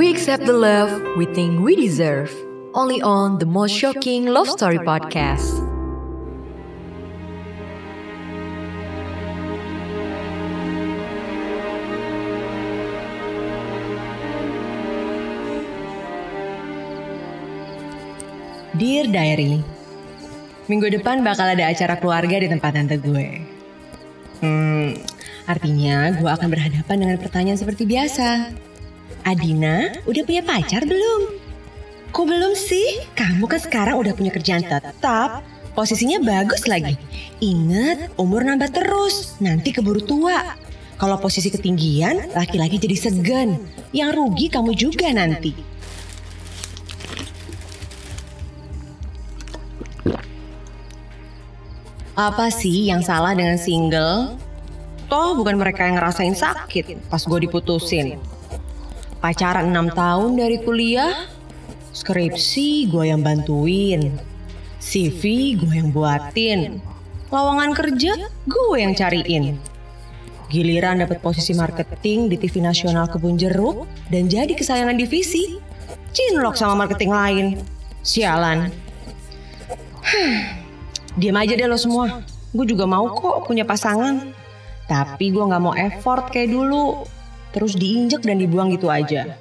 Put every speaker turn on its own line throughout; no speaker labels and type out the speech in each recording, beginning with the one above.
We accept the love we think we deserve. Only on the most shocking love story podcast.
Dear Diary, minggu depan bakal ada acara keluarga di tempat tante gue. Hmm, artinya gue akan berhadapan dengan pertanyaan seperti biasa. Adina, udah punya pacar belum? Kok belum sih? Kamu kan sekarang udah punya kerjaan tetap, posisinya bagus lagi. Ingat, umur nambah terus, nanti keburu tua. Kalau posisi ketinggian, laki-laki jadi segan. Yang rugi kamu juga nanti. Apa sih yang salah dengan single? Toh bukan mereka yang ngerasain sakit pas gue diputusin. Pacaran 6 tahun dari kuliah, skripsi gue yang bantuin, CV gue yang buatin, lowongan kerja gue yang cariin. Giliran dapat posisi marketing di TV nasional Kebun Jeruk dan jadi kesayangan divisi, cinlok sama marketing lain. Sialan. Diam aja deh lo semua. Gue juga mau kok punya pasangan. Tapi gue gak mau effort kayak dulu. Terus diinjek dan dibuang gitu aja.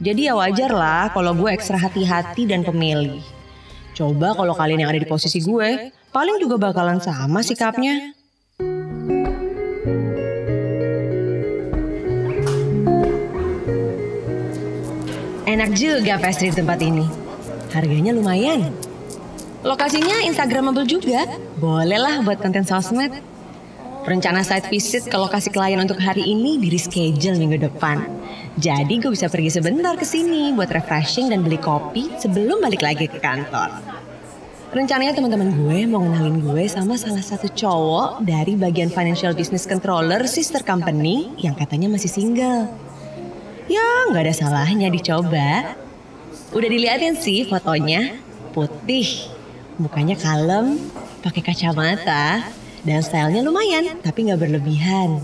Jadi ya wajar lah kalau gue ekstra hati-hati dan pemilih. Coba kalau kalian yang ada di posisi gue, paling juga bakalan sama sikapnya. Enak juga pastry tempat ini. Harganya lumayan. Lokasinya Instagramable juga. Bolehlah buat konten sosmed. Rencana site visit ke lokasi klien untuk hari ini di reschedule minggu depan. Jadi gue bisa pergi sebentar ke sini buat refreshing dan beli kopi sebelum balik lagi ke kantor. Rencananya teman-teman gue mau kenalin gue sama salah satu cowok dari bagian financial business controller sister company yang katanya masih single. Ya nggak ada salahnya dicoba. Udah diliatin sih fotonya, putih, mukanya kalem, pakai kacamata, dan stylenya lumayan tapi nggak berlebihan.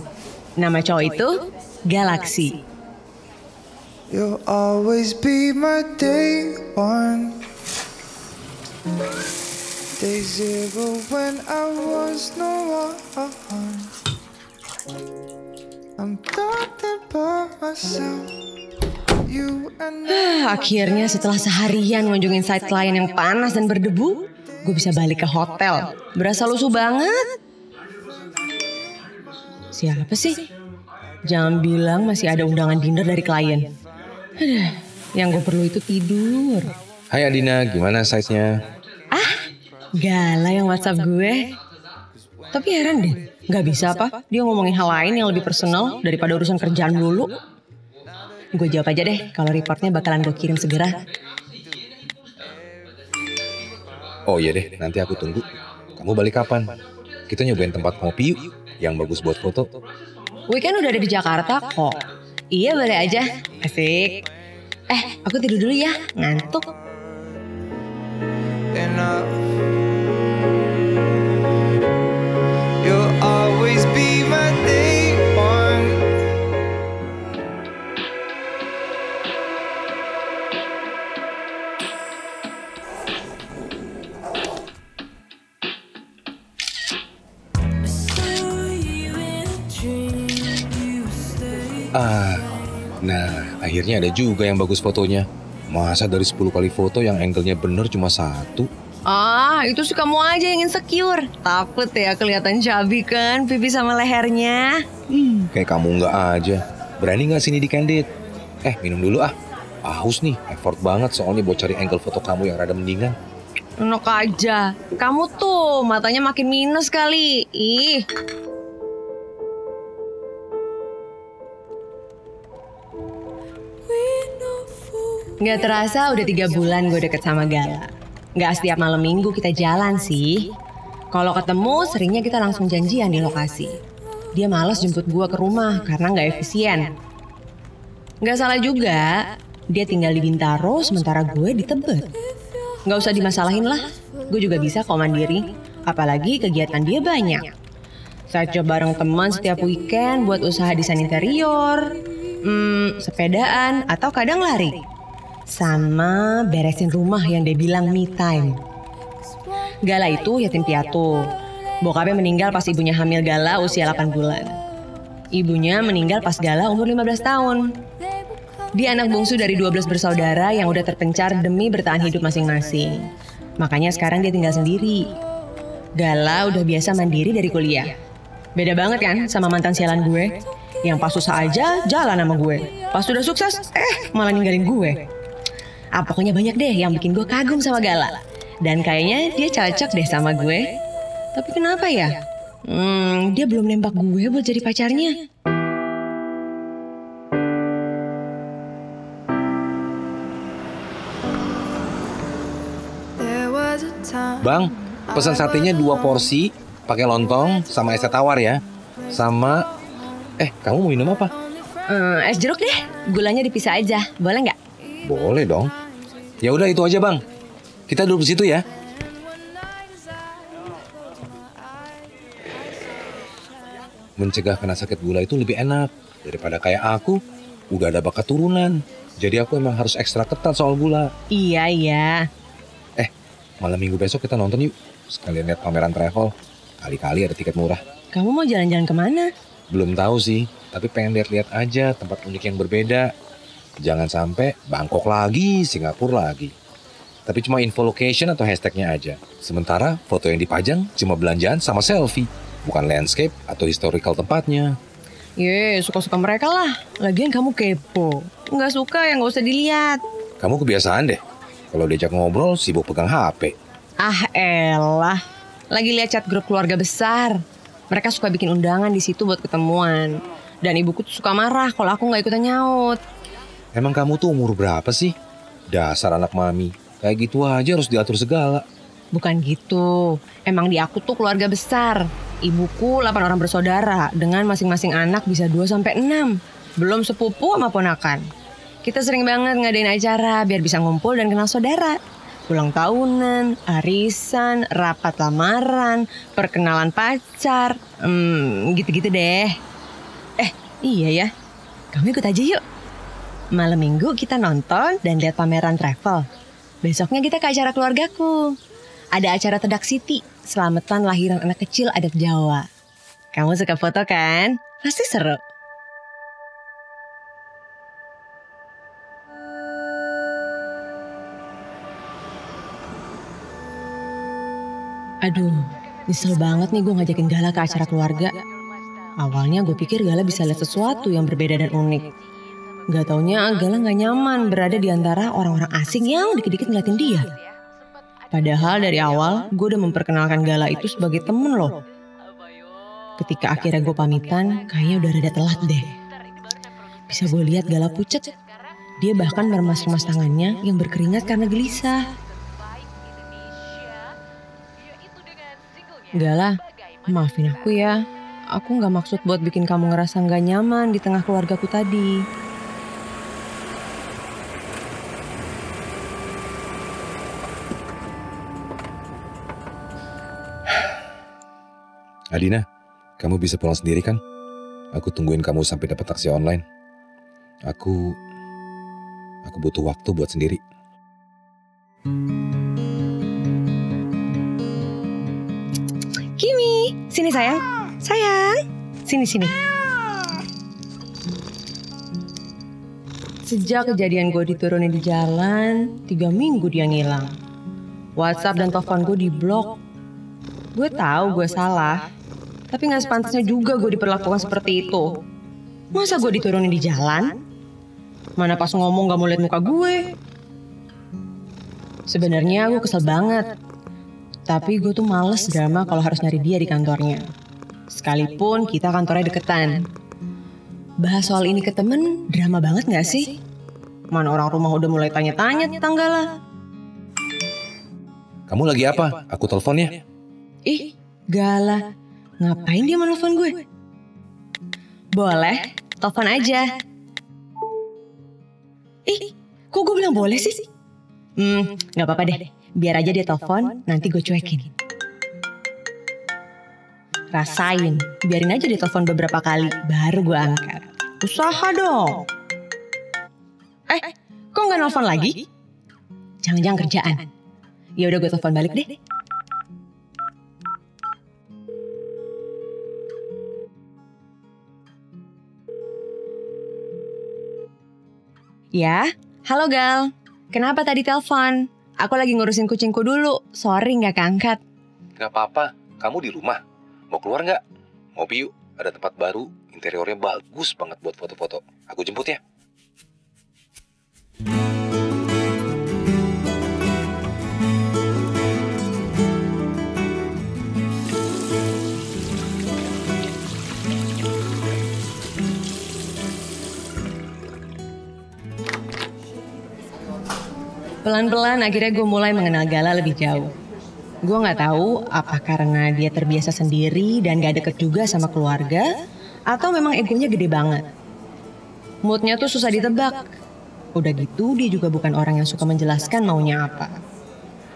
Nama cowok itu Galaxy.
You'll always be my day one. Day zero when I was no one. I'm talking about myself. You and I.
Akhirnya setelah seharian ngunjungin site klien yang panas dan berdebu, gue bisa balik ke hotel. Berasa lusuh banget. Siapa sih? Jangan bilang masih ada undangan dinner dari klien. Aduh, yang gue perlu itu tidur.
Hai Adina, gimana size-nya?
Ah, gala yang WhatsApp gue. Tapi heran deh, nggak bisa apa? Dia ngomongin hal lain yang lebih personal daripada urusan kerjaan dulu. Gue jawab aja deh kalau reportnya bakalan gue kirim segera.
Oh iya deh, nanti aku tunggu. Kamu balik kapan? Kita nyobain tempat ngopi yuk, yang bagus buat foto.
Weekend udah ada di Jakarta kok. Iya boleh aja. Asik. Eh, aku tidur dulu ya. Ngantuk.
and
Ah, nah akhirnya ada juga yang bagus fotonya. Masa dari 10 kali foto yang angle-nya bener cuma satu?
Ah, itu sih kamu aja yang insecure. Takut ya kelihatan cabi kan pipi sama lehernya.
Hmm, kayak kamu nggak aja. Berani nggak sini di Candid? Eh, minum dulu ah. Haus nih, effort banget soalnya buat cari angle foto kamu yang rada mendingan.
Enak aja. Kamu tuh matanya makin minus kali. Ih. Gak terasa udah tiga bulan gue deket sama Gala. Gak setiap malam minggu kita jalan sih. Kalau ketemu seringnya kita langsung janjian di lokasi. Dia males jemput gue ke rumah karena gak efisien. Gak salah juga, dia tinggal di Bintaro sementara gue di Tebet. Gak usah dimasalahin lah, gue juga bisa kok mandiri. Apalagi kegiatan dia banyak. Saya coba bareng teman setiap weekend buat usaha desain interior. Hmm, sepedaan atau kadang lari. Sama beresin rumah yang dia bilang me time. Gala itu yatim piatu. Bokapnya meninggal pas ibunya hamil Gala usia 8 bulan. Ibunya meninggal pas Gala umur 15 tahun. Dia anak bungsu dari 12 bersaudara yang udah terpencar demi bertahan hidup masing-masing. Makanya sekarang dia tinggal sendiri. Gala udah biasa mandiri dari kuliah. Beda banget kan sama mantan sialan gue. Yang pas susah aja jalan sama gue. Pas sudah sukses, eh malah ninggalin gue. Ah pokoknya banyak deh yang bikin gue kagum sama Gala. Dan kayaknya dia cocok deh sama gue. Tapi kenapa ya? Hmm, dia belum nembak gue buat jadi pacarnya.
Bang, pesan satenya dua porsi, pakai lontong sama es tawar ya. Sama, eh kamu mau minum apa?
Eh, es jeruk deh, gulanya dipisah aja. Boleh nggak?
Boleh dong. Ya udah itu aja bang. Kita duduk di situ ya. Mencegah kena sakit gula itu lebih enak daripada kayak aku udah ada bakat turunan. Jadi aku emang harus ekstra ketat soal gula.
Iya, iya.
Eh, malam minggu besok kita nonton yuk. Sekalian lihat pameran travel. Kali-kali ada tiket murah.
Kamu mau jalan-jalan ke mana?
Belum tahu sih, tapi pengen lihat-lihat aja tempat unik yang berbeda. Jangan sampai Bangkok lagi, Singapura lagi. Tapi cuma info location atau hashtagnya aja. Sementara foto yang dipajang cuma belanjaan sama selfie. Bukan landscape atau historical tempatnya.
Ye, suka-suka mereka lah. Lagian kamu kepo. Nggak suka ya nggak usah dilihat.
Kamu kebiasaan deh. Kalau diajak ngobrol sibuk pegang HP.
Ah elah. Lagi lihat chat grup keluarga besar. Mereka suka bikin undangan di situ buat ketemuan. Dan ibuku tuh suka marah kalau aku nggak ikutan nyaut.
Emang kamu tuh umur berapa sih? Dasar anak mami. Kayak gitu aja harus diatur segala.
Bukan gitu. Emang di aku tuh keluarga besar. Ibuku 8 orang bersaudara dengan masing-masing anak bisa 2 sampai 6. Belum sepupu sama ponakan. Kita sering banget ngadain acara biar bisa ngumpul dan kenal saudara. Ulang tahunan, arisan, rapat lamaran, perkenalan pacar, hmm, gitu-gitu deh. Eh, iya ya. Kamu ikut aja yuk. Malam minggu kita nonton dan lihat pameran travel. Besoknya kita ke acara keluargaku. Ada acara Tedak City, selamatan lahiran anak kecil adat Jawa. Kamu suka foto kan? Pasti seru. Aduh, nyesel banget nih gue ngajakin Gala ke acara keluarga. Awalnya gue pikir Gala bisa lihat sesuatu yang berbeda dan unik. Gak taunya Gala gak nyaman berada di antara orang-orang asing yang dikit-dikit ngeliatin dia. Padahal dari awal gue udah memperkenalkan Gala itu sebagai temen loh. Ketika akhirnya gue pamitan, kayaknya udah rada telat deh. Bisa gue lihat Gala pucet. Dia bahkan meremas-remas tangannya yang berkeringat karena gelisah. Gala, maafin aku ya. Aku gak maksud buat bikin kamu ngerasa gak nyaman di tengah keluargaku tadi.
Adina, kamu bisa pulang sendiri kan? Aku tungguin kamu sampai dapat taksi online. Aku aku butuh waktu buat sendiri.
Kimi, sini sayang. Sayang, sini sini. Sejak kejadian gue diturunin di jalan, tiga minggu dia ngilang. WhatsApp dan telepon gue diblok. Gue tahu gue salah, tapi nggak sepantasnya juga gue diperlakukan seperti itu. Masa gue diturunin di jalan? Mana pas ngomong gak mau lihat muka gue? Sebenarnya gue kesel banget. Tapi gue tuh males drama kalau harus nyari dia di kantornya. Sekalipun kita kantornya deketan. Bahas soal ini ke temen, drama banget gak sih? Mana orang rumah udah mulai tanya-tanya tentang Gala.
Kamu lagi apa? Aku telepon ya.
Ih, Gala. Ngapain dia menelpon gue? Boleh, telepon aja. Ih, kok gue bilang boleh sih? Hmm, gak apa-apa deh. Biar aja dia telepon, nanti gue cuekin. Rasain, biarin aja dia telepon beberapa kali, baru gue angkat. Usaha dong. Eh, kok nggak nelfon lagi? Jangan-jangan kerjaan. Ya udah gue telepon balik deh. Ya, halo Gal. Kenapa tadi telepon? Aku lagi ngurusin kucingku dulu. Sorry nggak keangkat.
Gak apa-apa, kamu di rumah. Mau keluar nggak? Ngopi yuk, ada tempat baru. Interiornya bagus banget buat foto-foto. Aku jemput ya.
Pelan-pelan akhirnya gue mulai mengenal Gala lebih jauh. Gue nggak tahu apa karena dia terbiasa sendiri dan gak deket juga sama keluarga, atau memang egonya gede banget. Moodnya tuh susah ditebak. Udah gitu dia juga bukan orang yang suka menjelaskan maunya apa.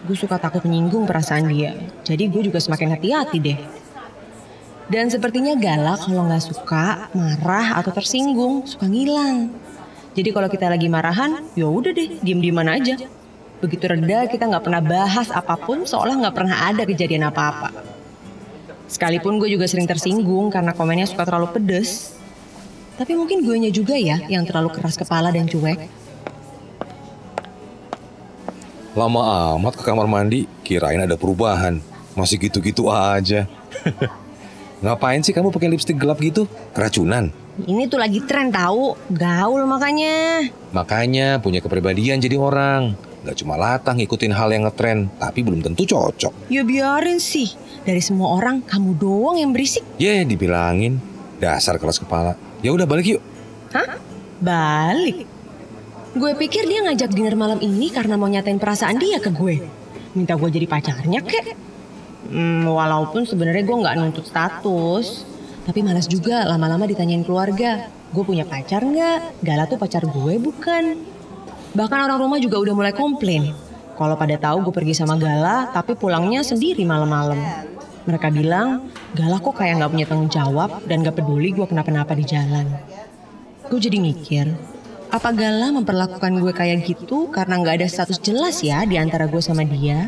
Gue suka takut menyinggung perasaan dia, jadi gue juga semakin hati-hati deh. Dan sepertinya Gala kalau nggak suka, marah atau tersinggung suka ngilang. Jadi kalau kita lagi marahan, ya udah deh, diem-dieman aja. Begitu reda kita nggak pernah bahas apa pun seolah nggak pernah ada kejadian apa-apa. Sekalipun gue juga sering tersinggung karena komennya suka terlalu pedes. Tapi mungkin gue juga ya yang terlalu keras kepala dan cuek.
Lama amat ke kamar mandi, kirain ada perubahan. Masih gitu-gitu aja. Ngapain sih kamu pakai lipstick gelap gitu? Keracunan.
Ini tuh lagi tren tahu, gaul makanya.
Makanya punya kepribadian jadi orang. Gak cuma latah ngikutin hal yang ngetren, tapi belum tentu cocok.
Ya biarin sih, dari semua orang kamu doang yang berisik.
Ye, dibilangin. Dasar keras kepala. Ya udah balik yuk.
Hah? Balik? Gue pikir dia ngajak dinner malam ini karena mau nyatain perasaan dia ke gue. Minta gue jadi pacarnya kek. Hmm, walaupun sebenarnya gue nggak nuntut status. Tapi malas juga lama-lama ditanyain keluarga. Gue punya pacar nggak? Gala tuh pacar gue bukan. Bahkan orang rumah juga udah mulai komplain. Kalau pada tahu gue pergi sama Gala, tapi pulangnya sendiri malam-malam. Mereka bilang, Gala kok kayak nggak punya tanggung jawab dan gak peduli gue kenapa-napa di jalan. Gue jadi mikir, apa Gala memperlakukan gue kayak gitu karena nggak ada status jelas ya di antara gue sama dia?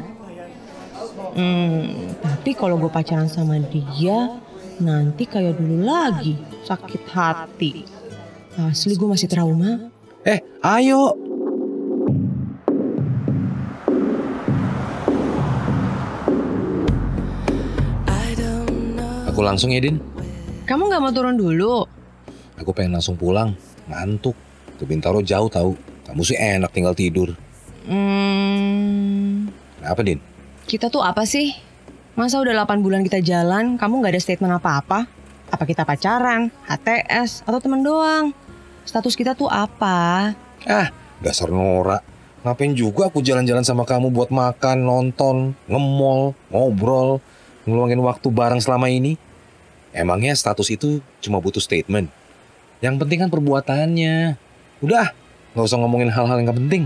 Hmm, tapi kalau gue pacaran sama dia, nanti kayak dulu lagi, sakit hati. Asli gue masih trauma.
Eh, ayo. Aku langsung ya, Din.
Kamu nggak mau turun dulu?
Aku pengen langsung pulang. Ngantuk. Ke Bintaro jauh tahu. Kamu sih enak tinggal tidur.
Hmm,
Kenapa, Din?
kita tuh apa sih? Masa udah 8 bulan kita jalan, kamu nggak ada statement apa-apa? Apa kita pacaran, HTS, atau temen doang? Status kita tuh apa?
Ah, dasar Nora. Ngapain juga aku jalan-jalan sama kamu buat makan, nonton, ngemol, ngobrol, ngeluangin waktu bareng selama ini? Emangnya status itu cuma butuh statement? Yang penting kan perbuatannya. Udah, nggak usah ngomongin hal-hal yang gak penting.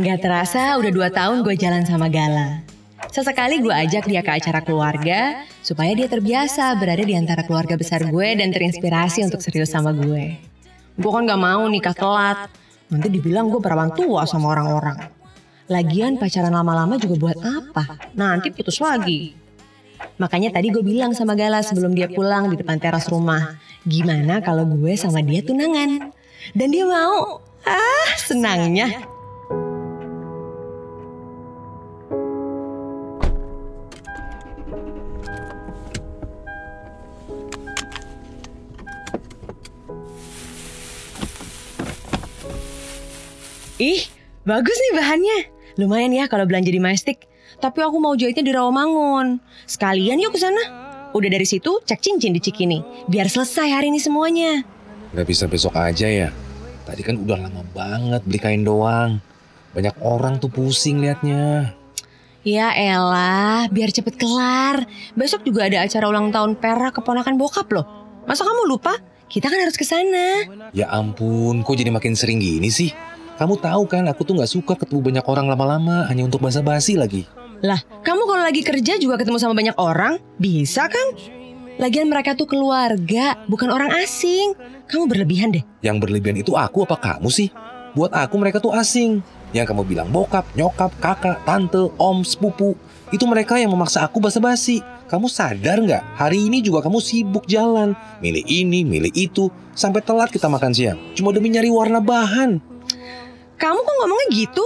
Nggak terasa udah dua tahun gue jalan sama Gala. Sesekali gue ajak dia ke acara keluarga supaya dia terbiasa berada di antara keluarga besar gue dan terinspirasi untuk serius sama gue. Gue kan gak mau nikah telat. Nanti dibilang gue perawan tua sama orang-orang. Lagian pacaran lama-lama juga buat apa? Nanti putus lagi. Makanya tadi gue bilang sama Gala sebelum dia pulang di depan teras rumah. Gimana kalau gue sama dia tunangan? Dan dia mau. Ah, senangnya. Ih, bagus nih bahannya. Lumayan ya kalau belanja di Majestic. Tapi aku mau jahitnya di Rawamangun. Sekalian yuk ke sana. Udah dari situ cek cincin di Cikini. Biar selesai hari ini semuanya.
Gak bisa besok aja ya? Tadi kan udah lama banget beli kain doang. Banyak orang tuh pusing liatnya.
Ya elah, biar cepet kelar. Besok juga ada acara ulang tahun perak keponakan bokap loh. Masa kamu lupa? Kita kan harus ke sana.
Ya ampun, kok jadi makin sering gini sih? Kamu tahu kan, aku tuh nggak suka ketemu banyak orang lama-lama hanya untuk basa-basi lagi.
Lah, kamu kalau lagi kerja juga ketemu sama banyak orang, bisa kan? Lagian mereka tuh keluarga, bukan orang asing. Kamu berlebihan deh.
Yang berlebihan itu aku apa kamu sih? Buat aku mereka tuh asing. Yang kamu bilang bokap, nyokap, kakak, tante, om, sepupu. Itu mereka yang memaksa aku basa-basi. Kamu sadar nggak? Hari ini juga kamu sibuk jalan. Milih ini, milih itu. Sampai telat kita makan siang. Cuma demi nyari warna bahan.
Kamu kok ngomongnya gitu?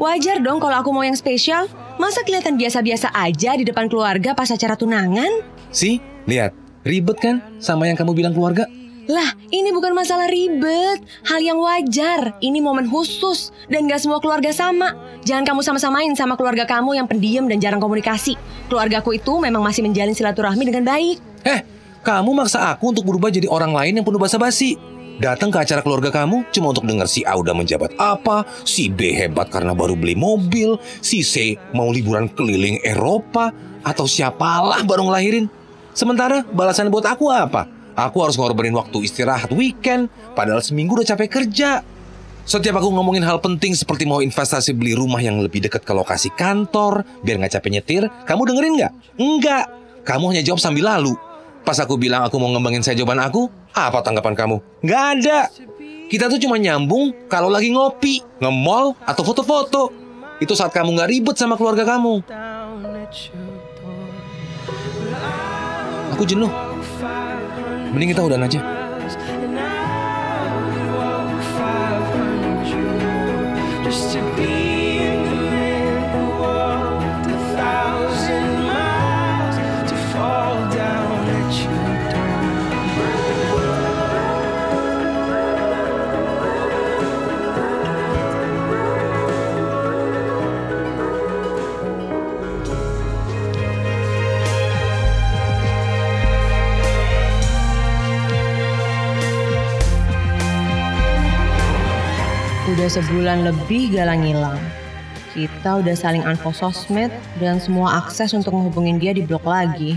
Wajar dong kalau aku mau yang spesial. Masa kelihatan biasa-biasa aja di depan keluarga pas acara tunangan?
Sih, lihat. Ribet kan sama yang kamu bilang keluarga?
Lah, ini bukan masalah ribet. Hal yang wajar. Ini momen khusus. Dan gak semua keluarga sama. Jangan kamu sama-samain sama keluarga kamu yang pendiam dan jarang komunikasi. Keluargaku itu memang masih menjalin silaturahmi dengan baik.
Eh, kamu maksa aku untuk berubah jadi orang lain yang penuh basa-basi. Datang ke acara keluarga kamu cuma untuk dengar si A udah menjabat apa, si B hebat karena baru beli mobil, si C mau liburan keliling Eropa, atau siapalah baru ngelahirin. Sementara balasan buat aku apa? Aku harus ngorbanin waktu istirahat weekend, padahal seminggu udah capek kerja. Setiap aku ngomongin hal penting seperti mau investasi beli rumah yang lebih dekat ke lokasi kantor, biar nggak capek nyetir, kamu dengerin nggak? Enggak. Kamu hanya jawab sambil lalu. Pas aku bilang aku mau ngembangin saya jawaban aku, apa tanggapan kamu? Nggak ada. Kita tuh cuma nyambung kalau lagi ngopi, nge-mall, atau foto-foto. Itu saat kamu nggak ribet sama keluarga kamu. Aku jenuh. Mending kita udahan aja.
Just to
Udah sebulan lebih galang ngilang. Kita udah saling unfollow sosmed dan semua akses untuk menghubungin dia di blok lagi.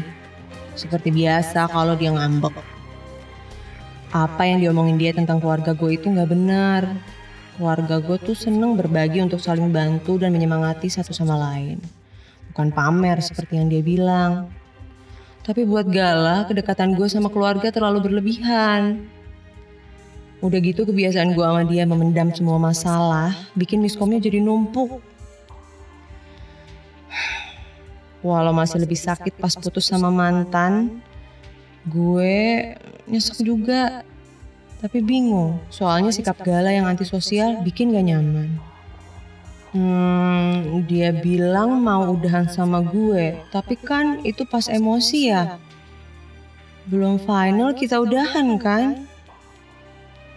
Seperti biasa kalau dia ngambek. Apa yang diomongin dia tentang keluarga gue itu nggak benar. Keluarga gue tuh seneng berbagi untuk saling bantu dan menyemangati satu sama lain. Bukan pamer seperti yang dia bilang. Tapi buat Gala, kedekatan gue sama keluarga terlalu berlebihan. Udah gitu kebiasaan gue sama dia memendam semua masalah, bikin miskomnya jadi numpuk. Walau masih lebih sakit pas putus sama mantan, gue nyesek juga. Tapi bingung, soalnya sikap Gala yang antisosial bikin gak nyaman. Hmm, dia bilang mau udahan sama gue, tapi kan itu pas emosi ya. Belum final kita udahan kan?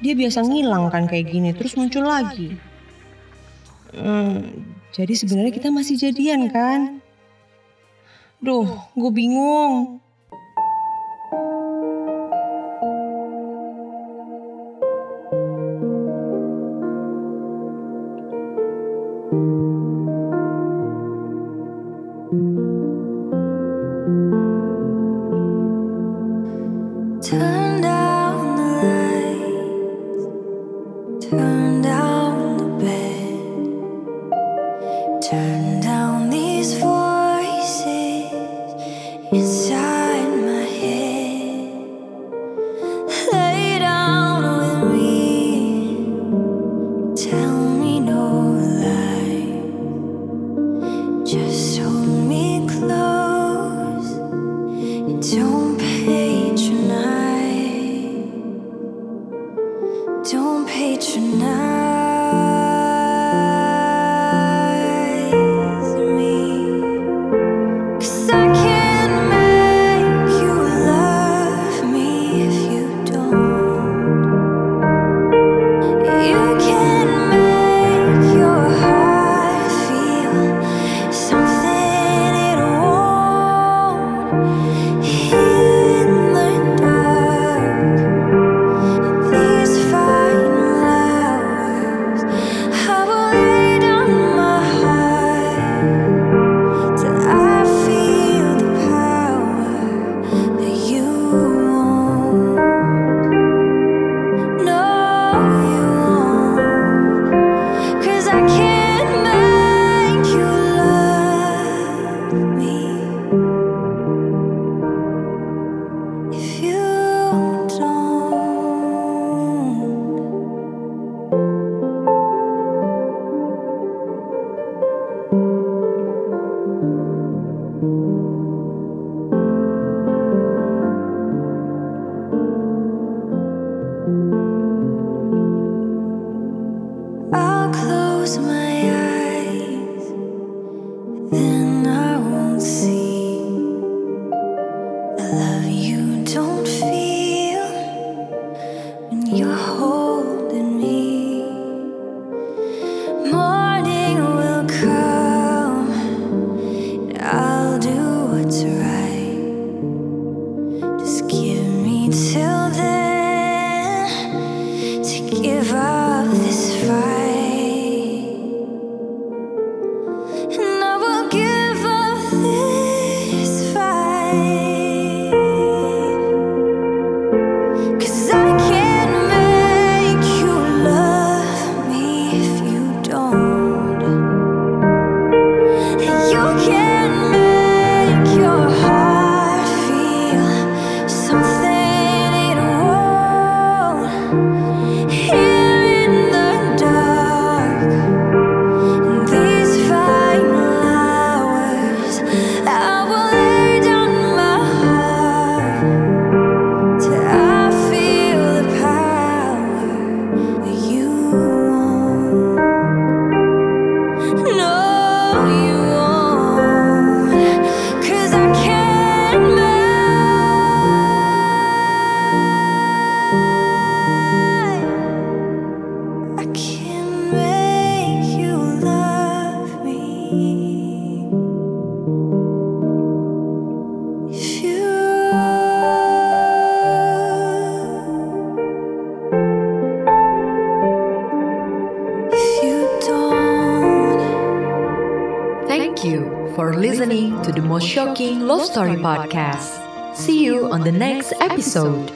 Dia biasa ngilang kan kayak gini terus muncul lagi. Hmm, jadi sebenarnya kita masih jadian kan? Duh, gue bingung.
you most shocking love story podcast. See you on the next episode.